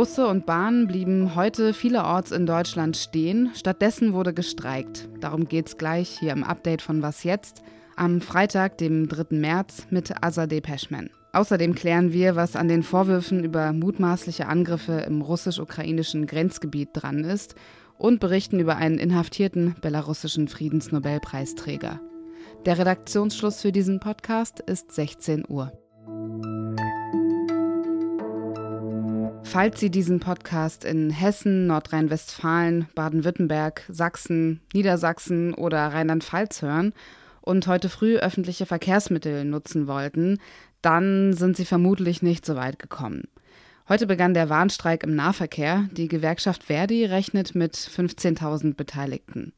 Busse und Bahnen blieben heute vielerorts in Deutschland stehen. Stattdessen wurde gestreikt. Darum geht's gleich hier im Update von Was jetzt am Freitag, dem 3. März, mit Azadeh Peschman. Außerdem klären wir, was an den Vorwürfen über mutmaßliche Angriffe im russisch-ukrainischen Grenzgebiet dran ist und berichten über einen inhaftierten belarussischen Friedensnobelpreisträger. Der Redaktionsschluss für diesen Podcast ist 16 Uhr. Falls Sie diesen Podcast in Hessen, Nordrhein-Westfalen, Baden-Württemberg, Sachsen, Niedersachsen oder Rheinland-Pfalz hören und heute früh öffentliche Verkehrsmittel nutzen wollten, dann sind Sie vermutlich nicht so weit gekommen. Heute begann der Warnstreik im Nahverkehr. Die Gewerkschaft Verdi rechnet mit 15.000 Beteiligten.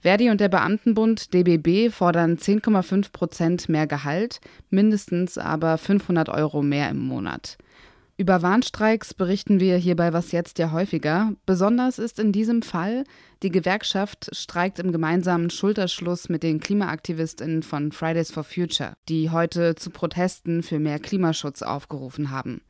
Verdi und der Beamtenbund DBB fordern 10,5 Prozent mehr Gehalt, mindestens aber 500 Euro mehr im Monat. Über Warnstreiks berichten wir hierbei was jetzt ja häufiger. Besonders ist in diesem Fall, die Gewerkschaft streikt im gemeinsamen Schulterschluss mit den KlimaaktivistInnen von Fridays for Future, die heute zu Protesten für mehr Klimaschutz aufgerufen haben.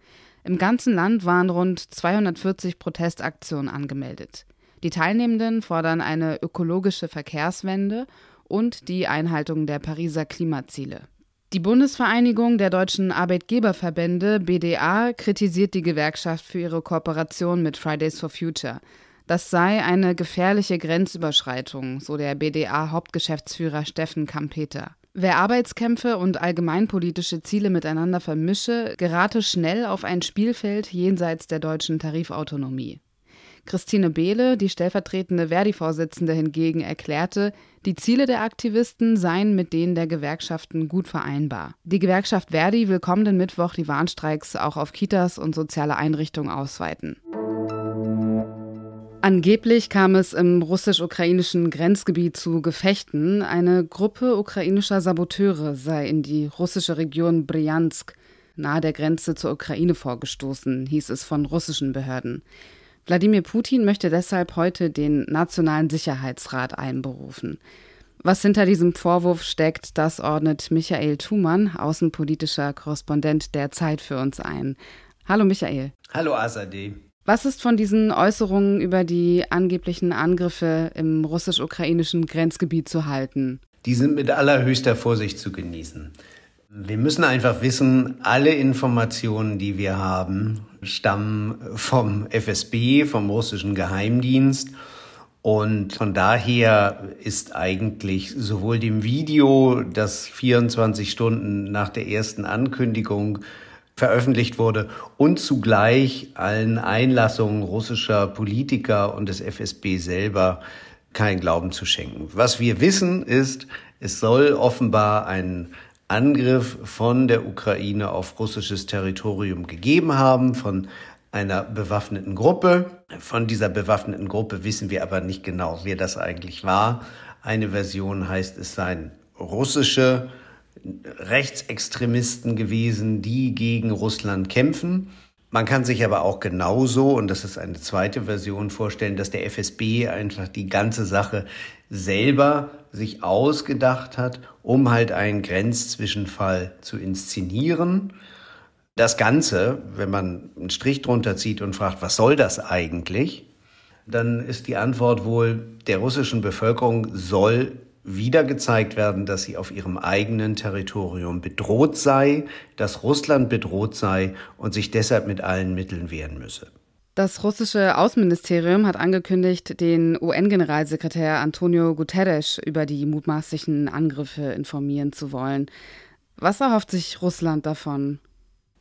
Im ganzen Land waren rund 240 Protestaktionen angemeldet. Die Teilnehmenden fordern eine ökologische Verkehrswende und die Einhaltung der Pariser Klimaziele. Die Bundesvereinigung der deutschen Arbeitgeberverbände BDA kritisiert die Gewerkschaft für ihre Kooperation mit Fridays for Future. Das sei eine gefährliche Grenzüberschreitung, so der BDA-Hauptgeschäftsführer Steffen Kampeter. Wer Arbeitskämpfe und allgemeinpolitische Ziele miteinander vermische, gerate schnell auf ein Spielfeld jenseits der deutschen Tarifautonomie. Christine Behle, die stellvertretende Verdi-Vorsitzende, hingegen erklärte, die Ziele der Aktivisten seien mit denen der Gewerkschaften gut vereinbar. Die Gewerkschaft Verdi will kommenden Mittwoch die Warnstreiks auch auf Kitas und soziale Einrichtungen ausweiten. Angeblich kam es im russisch-ukrainischen Grenzgebiet zu Gefechten. Eine Gruppe ukrainischer Saboteure sei in die russische Region Bryansk nahe der Grenze zur Ukraine vorgestoßen, hieß es von russischen Behörden. Wladimir Putin möchte deshalb heute den Nationalen Sicherheitsrat einberufen. Was hinter diesem Vorwurf steckt, das ordnet Michael Thumann, außenpolitischer Korrespondent der Zeit für uns ein. Hallo Michael. Hallo Azadeh. Was ist von diesen Äußerungen über die angeblichen Angriffe im russisch-ukrainischen Grenzgebiet zu halten? Die sind mit allerhöchster Vorsicht zu genießen. Wir müssen einfach wissen, alle Informationen, die wir haben, stammen vom FSB, vom russischen Geheimdienst. Und von daher ist eigentlich sowohl dem Video, das 24 Stunden nach der ersten Ankündigung veröffentlicht wurde, und zugleich allen Einlassungen russischer Politiker und des FSB selber kein Glauben zu schenken. Was wir wissen ist, es soll offenbar ein Angriff von der Ukraine auf russisches Territorium gegeben haben, von einer bewaffneten Gruppe. Von dieser bewaffneten Gruppe wissen wir aber nicht genau, wer das eigentlich war. Eine Version heißt, es seien russische Rechtsextremisten gewesen, die gegen Russland kämpfen. Man kann sich aber auch genauso, und das ist eine zweite Version, vorstellen, dass der FSB einfach die ganze Sache selber sich ausgedacht hat, um halt einen Grenzzwischenfall zu inszenieren. Das Ganze, wenn man einen Strich drunter zieht und fragt, was soll das eigentlich, dann ist die Antwort wohl, der russischen Bevölkerung soll wieder gezeigt werden, dass sie auf ihrem eigenen Territorium bedroht sei, dass Russland bedroht sei und sich deshalb mit allen Mitteln wehren müsse. Das russische Außenministerium hat angekündigt, den UN-Generalsekretär Antonio Guterres über die mutmaßlichen Angriffe informieren zu wollen. Was erhofft sich Russland davon?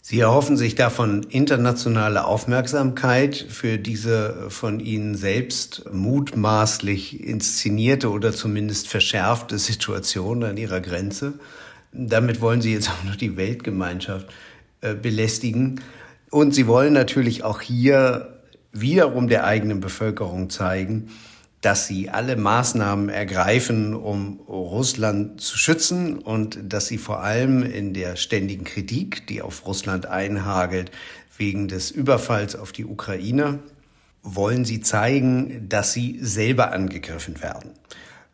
Sie erhoffen sich davon internationale Aufmerksamkeit für diese von Ihnen selbst mutmaßlich inszenierte oder zumindest verschärfte Situation an Ihrer Grenze. Damit wollen Sie jetzt auch noch die Weltgemeinschaft äh, belästigen. Und Sie wollen natürlich auch hier wiederum der eigenen Bevölkerung zeigen, dass sie alle Maßnahmen ergreifen, um Russland zu schützen und dass sie vor allem in der ständigen Kritik, die auf Russland einhagelt, wegen des Überfalls auf die Ukraine, wollen sie zeigen, dass sie selber angegriffen werden.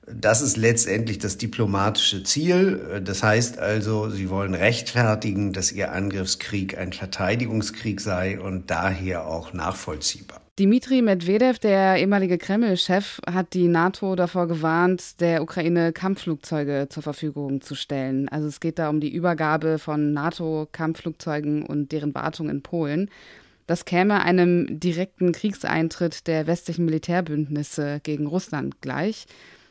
Das ist letztendlich das diplomatische Ziel. Das heißt also, sie wollen rechtfertigen, dass ihr Angriffskrieg ein Verteidigungskrieg sei und daher auch nachvollziehbar. Dmitri Medvedev, der ehemalige Kreml-Chef, hat die NATO davor gewarnt, der Ukraine Kampfflugzeuge zur Verfügung zu stellen. Also es geht da um die Übergabe von NATO-Kampfflugzeugen und deren Wartung in Polen. Das käme einem direkten Kriegseintritt der westlichen Militärbündnisse gegen Russland gleich.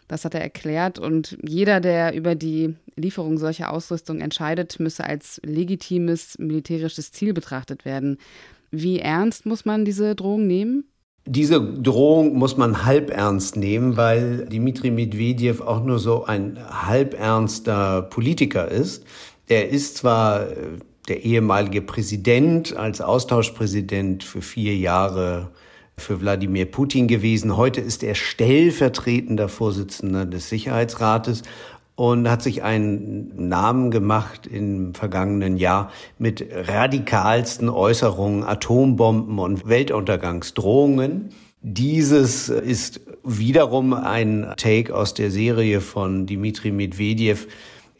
Das hat er erklärt. Und jeder, der über die Lieferung solcher Ausrüstung entscheidet, müsse als legitimes militärisches Ziel betrachtet werden. Wie ernst muss man diese Drohung nehmen? Diese Drohung muss man halb ernst nehmen, weil Dmitri Medvedev auch nur so ein halbernster Politiker ist. Er ist zwar äh, der ehemalige Präsident als Austauschpräsident für vier Jahre für Wladimir Putin gewesen. Heute ist er stellvertretender Vorsitzender des Sicherheitsrates und hat sich einen Namen gemacht im vergangenen Jahr mit radikalsten Äußerungen, Atombomben und Weltuntergangsdrohungen. Dieses ist wiederum ein Take aus der Serie von Dmitri Medvedev,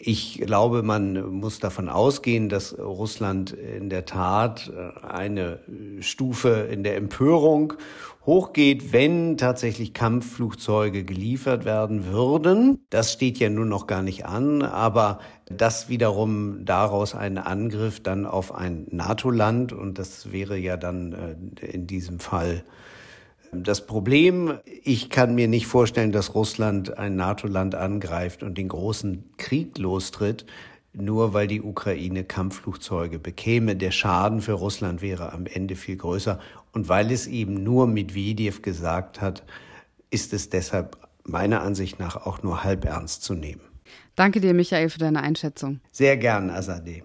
ich glaube, man muss davon ausgehen, dass Russland in der Tat äh, eine Stufe in der Empörung hochgeht, wenn tatsächlich Kampfflugzeuge geliefert werden würden. Das steht ja nun noch gar nicht an, aber das wiederum daraus einen Angriff dann auf ein NATO-Land und das wäre ja dann äh, in diesem Fall das Problem, ich kann mir nicht vorstellen, dass Russland ein NATO-Land angreift und den großen Krieg lostritt, nur weil die Ukraine Kampfflugzeuge bekäme. Der Schaden für Russland wäre am Ende viel größer. Und weil es eben nur Medvedev gesagt hat, ist es deshalb meiner Ansicht nach auch nur halb ernst zu nehmen. Danke dir, Michael, für deine Einschätzung. Sehr gern, Azadeh.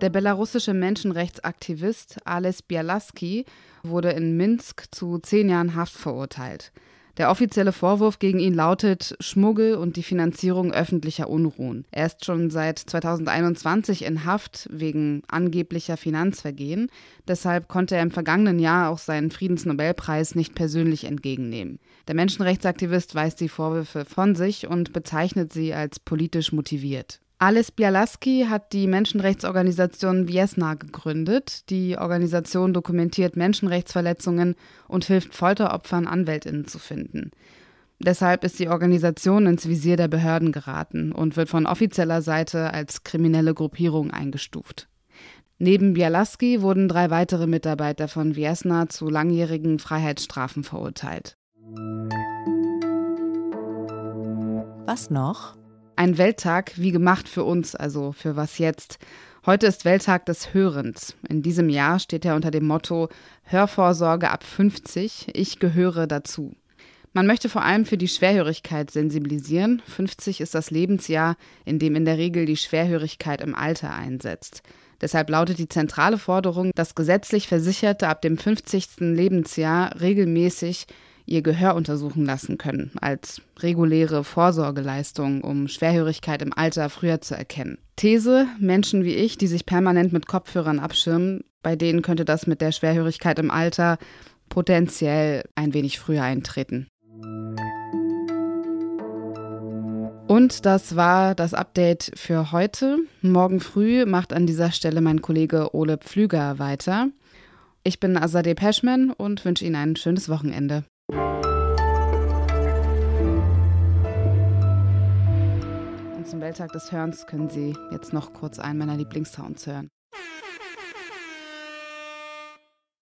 Der belarussische Menschenrechtsaktivist Ales Bialaski wurde in Minsk zu zehn Jahren Haft verurteilt. Der offizielle Vorwurf gegen ihn lautet Schmuggel und die Finanzierung öffentlicher Unruhen. Er ist schon seit 2021 in Haft wegen angeblicher Finanzvergehen. Deshalb konnte er im vergangenen Jahr auch seinen Friedensnobelpreis nicht persönlich entgegennehmen. Der Menschenrechtsaktivist weist die Vorwürfe von sich und bezeichnet sie als politisch motiviert. Alice Bialaski hat die Menschenrechtsorganisation Viesna gegründet. Die Organisation dokumentiert Menschenrechtsverletzungen und hilft Folteropfern Anwältinnen zu finden. Deshalb ist die Organisation ins Visier der Behörden geraten und wird von offizieller Seite als kriminelle Gruppierung eingestuft. Neben Bialaski wurden drei weitere Mitarbeiter von Viesna zu langjährigen Freiheitsstrafen verurteilt. Was noch? Ein Welttag wie gemacht für uns, also für was jetzt. Heute ist Welttag des Hörens. In diesem Jahr steht er unter dem Motto Hörvorsorge ab 50, ich gehöre dazu. Man möchte vor allem für die Schwerhörigkeit sensibilisieren. 50 ist das Lebensjahr, in dem in der Regel die Schwerhörigkeit im Alter einsetzt. Deshalb lautet die zentrale Forderung, dass gesetzlich Versicherte ab dem 50. Lebensjahr regelmäßig ihr Gehör untersuchen lassen können, als reguläre Vorsorgeleistung, um Schwerhörigkeit im Alter früher zu erkennen. These, Menschen wie ich, die sich permanent mit Kopfhörern abschirmen, bei denen könnte das mit der Schwerhörigkeit im Alter potenziell ein wenig früher eintreten. Und das war das Update für heute. Morgen früh macht an dieser Stelle mein Kollege Ole Pflüger weiter. Ich bin Azadeh Peschman und wünsche Ihnen ein schönes Wochenende. Zum Welttag des Hörens können Sie jetzt noch kurz einen meiner Lieblingssounds hören.